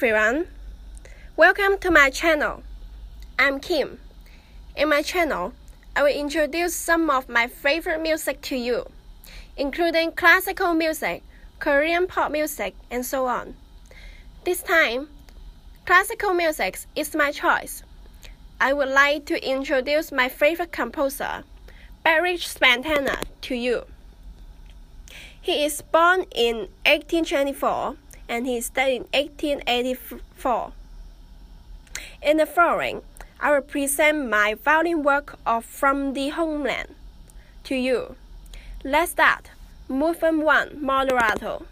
Everyone, welcome to my channel. I'm Kim. In my channel, I will introduce some of my favorite music to you, including classical music, Korean pop music, and so on. This time, classical music is my choice. I would like to introduce my favorite composer, Bedřich Smetana, to you. He is born in 1824 and he died in 1884. In the following, I will present my violin work of From the Homeland to you. Let's start. Movement 1 Moderato.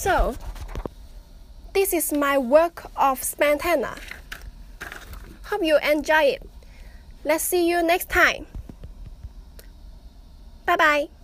So, this is my work of Smetana. Hope you enjoy it. Let's see you next time. Bye bye.